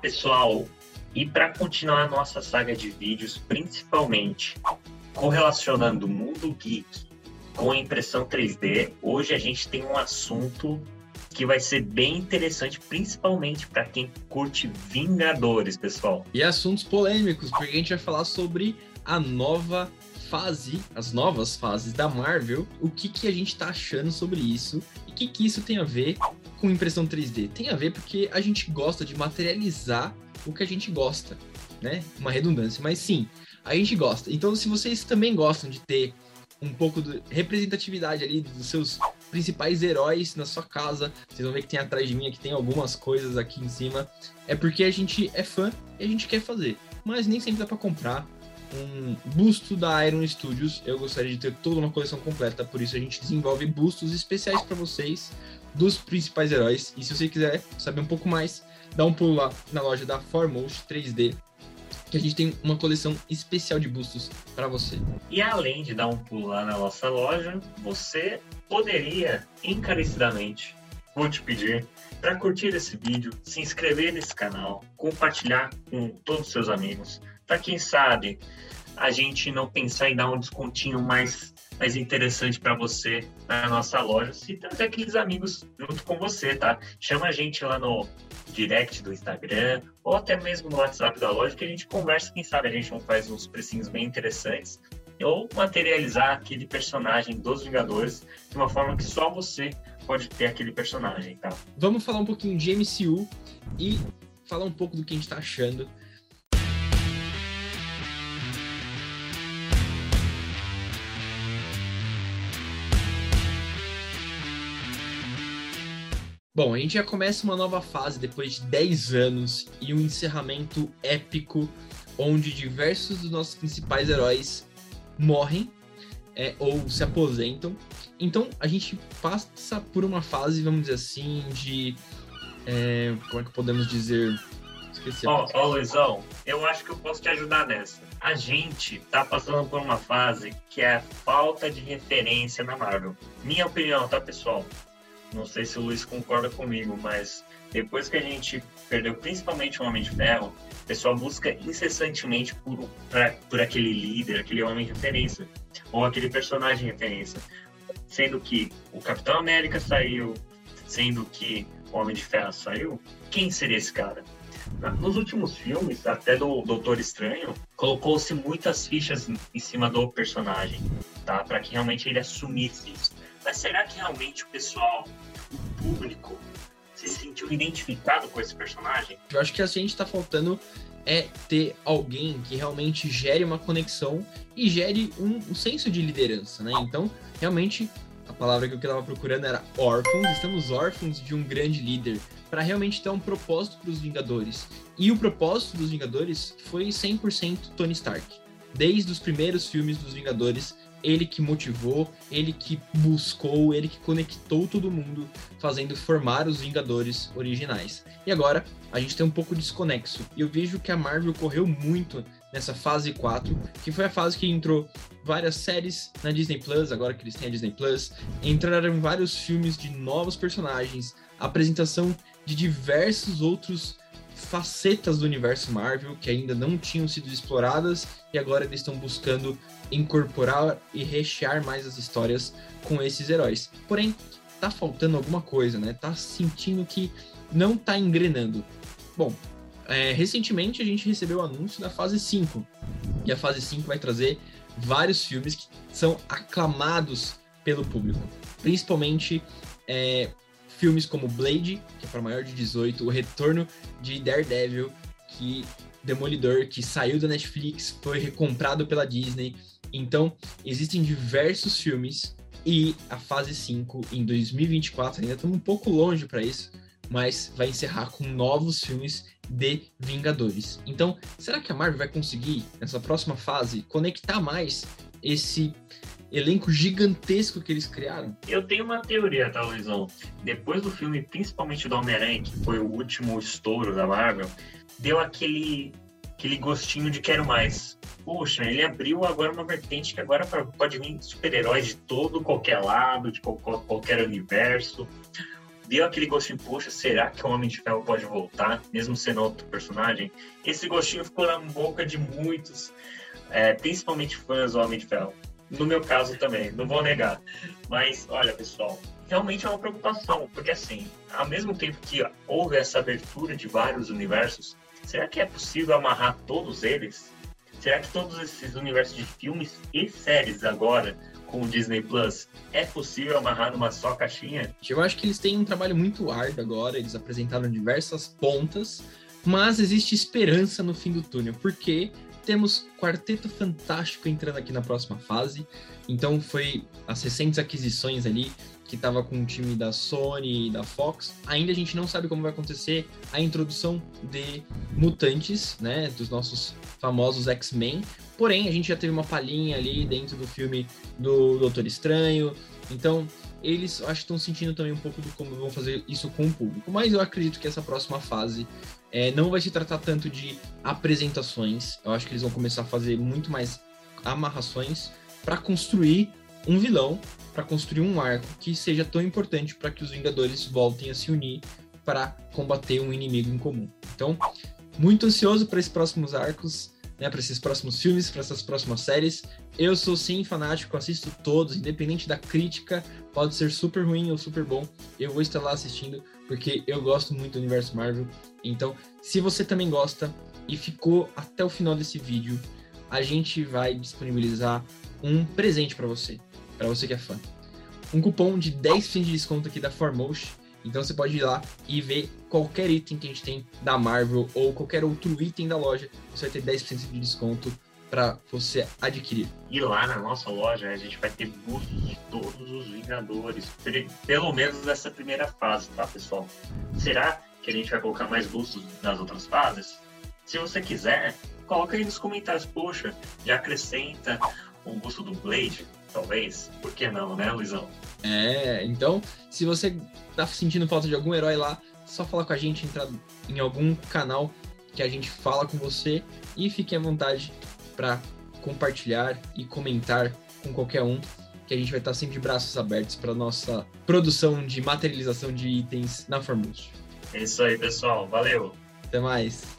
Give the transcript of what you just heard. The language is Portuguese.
pessoal! E para continuar a nossa saga de vídeos, principalmente correlacionando o mundo geek com a impressão 3D, hoje a gente tem um assunto que vai ser bem interessante, principalmente para quem curte Vingadores, pessoal. E assuntos polêmicos, porque a gente vai falar sobre a nova fase, as novas fases da Marvel, o que, que a gente tá achando sobre isso e o que, que isso tem a ver com impressão 3D. Tem a ver porque a gente gosta de materializar o que a gente gosta, né? Uma redundância, mas sim, a gente gosta. Então, se vocês também gostam de ter um pouco de representatividade ali dos seus principais heróis na sua casa, vocês vão ver que tem atrás de mim aqui tem algumas coisas aqui em cima, é porque a gente é fã e a gente quer fazer. Mas nem sempre dá para comprar um busto da Iron Studios. Eu gostaria de ter toda uma coleção completa, por isso a gente desenvolve bustos especiais para vocês dos principais heróis. E se você quiser saber um pouco mais, dá um pulo lá na loja da Foremost 3D, que a gente tem uma coleção especial de bustos para você. E além de dar um pulo lá na nossa loja, você poderia encarecidamente, vou te pedir, para curtir esse vídeo, se inscrever nesse canal, compartilhar com todos os seus amigos, para quem sabe a gente não pensar em dar um descontinho mais mais interessante para você na nossa loja, se trazer aqueles amigos junto com você, tá? Chama a gente lá no direct do Instagram ou até mesmo no WhatsApp da loja que a gente conversa, quem sabe a gente não faz uns precinhos bem interessantes ou materializar aquele personagem dos Vingadores de uma forma que só você pode ter aquele personagem, tá? Vamos falar um pouquinho de MCU e falar um pouco do que a gente tá achando Bom, a gente já começa uma nova fase depois de 10 anos e um encerramento épico onde diversos dos nossos principais heróis morrem é, ou se aposentam. Então a gente passa por uma fase, vamos dizer assim, de. É, como é que podemos dizer? Esqueci. Ó, oh, oh, Luizão, eu acho que eu posso te ajudar nessa. A gente tá passando por uma fase que é a falta de referência na Marvel. Minha opinião, tá, pessoal? Não sei se o Luiz concorda comigo, mas depois que a gente perdeu principalmente o Homem de Ferro, o pessoal busca incessantemente por, pra, por aquele líder, aquele homem de referência, ou aquele personagem de referência. Sendo que o Capitão América saiu, sendo que o Homem de Ferro saiu, quem seria esse cara? Nos últimos filmes, até do Doutor Estranho, colocou-se muitas fichas em cima do personagem, tá? Para que realmente ele assumisse isso. Mas será que realmente o pessoal, o público, se sentiu identificado com esse personagem? Eu acho que a gente tá faltando é ter alguém que realmente gere uma conexão e gere um, um senso de liderança, né? Então, realmente, a palavra que eu estava procurando era órfãos. Estamos órfãos de um grande líder para realmente ter um propósito para os Vingadores. E o propósito dos Vingadores foi 100% Tony Stark. Desde os primeiros filmes dos Vingadores, ele que motivou, ele que buscou, ele que conectou todo mundo, fazendo formar os Vingadores originais. E agora a gente tem um pouco desconexo. E eu vejo que a Marvel correu muito nessa fase 4, que foi a fase que entrou várias séries na Disney Plus, agora que eles têm a Disney Plus, entraram vários filmes de novos personagens, apresentação de diversos outros facetas do universo Marvel que ainda não tinham sido exploradas e agora eles estão buscando incorporar e rechear mais as histórias com esses heróis. Porém, tá faltando alguma coisa, né? Tá sentindo que não tá engrenando. Bom, é, recentemente a gente recebeu o anúncio da fase 5. E a fase 5 vai trazer vários filmes que são aclamados pelo público. Principalmente é, filmes como Blade, que é para maior de 18, o retorno de Daredevil, que Demolidor, que saiu da Netflix, foi recomprado pela Disney. Então, existem diversos filmes e a fase 5 em 2024, ainda estamos um pouco longe para isso, mas vai encerrar com novos filmes de Vingadores. Então, será que a Marvel vai conseguir, nessa próxima fase, conectar mais esse elenco gigantesco que eles criaram? Eu tenho uma teoria, tá, Luizão? Depois do filme, principalmente do Homem-Aranha, que foi o último estouro da Marvel, deu aquele, aquele gostinho de quero mais. Poxa, ele abriu agora uma vertente que agora pode vir super-heróis de todo qualquer lado, de qualquer universo. deu aquele gostinho, poxa, será que o Homem de Ferro pode voltar, mesmo sendo outro personagem? Esse gostinho ficou na boca de muitos, é, principalmente fãs do Homem de Ferro. No meu caso também, não vou negar. Mas, olha, pessoal, realmente é uma preocupação, porque assim, ao mesmo tempo que houve essa abertura de vários universos, será que é possível amarrar todos eles? Será que todos esses universos de filmes e séries agora com o Disney Plus é possível amarrar numa só caixinha? Eu acho que eles têm um trabalho muito árduo agora, eles apresentaram diversas pontas, mas existe esperança no fim do túnel, porque temos Quarteto Fantástico entrando aqui na próxima fase. Então foi as recentes aquisições ali que estava com o time da Sony e da Fox. Ainda a gente não sabe como vai acontecer a introdução de mutantes, né, dos nossos famosos X-Men. Porém, a gente já teve uma palhinha ali dentro do filme do Doutor Estranho. Então, eles acho que estão sentindo também um pouco do como vão fazer isso com o público. Mas eu acredito que essa próxima fase é, não vai se tratar tanto de apresentações. Eu acho que eles vão começar a fazer muito mais amarrações para construir um vilão, para construir um arco que seja tão importante para que os Vingadores voltem a se unir para combater um inimigo em comum. Então, muito ansioso para esses próximos arcos, né, para esses próximos filmes, para essas próximas séries. Eu sou sim fanático, assisto todos, independente da crítica, pode ser super ruim ou super bom, eu vou estar lá assistindo porque eu gosto muito do universo Marvel. Então, se você também gosta e ficou até o final desse vídeo, a gente vai disponibilizar um presente para você, para você que é fã. Um cupom de 10% de desconto aqui da Formosh. Então você pode ir lá e ver qualquer item que a gente tem da Marvel ou qualquer outro item da loja, você vai ter 10% de desconto para você adquirir. E lá na nossa loja a gente vai ter bustos de todos os Vingadores, pelo menos nessa primeira fase, tá, pessoal? Será que a gente vai colocar mais bustos nas outras fases? Se você quiser, coloca aí nos comentários. Poxa, já acrescenta um busto do Blade, talvez? Por que não, né, Luizão? É, então, se você tá sentindo falta de algum herói lá, só falar com a gente, entrar em algum canal que a gente fala com você e fique à vontade para compartilhar e comentar com qualquer um, que a gente vai estar sempre de braços abertos para nossa produção de materialização de itens na Formus. É isso aí, pessoal. Valeu. Até mais.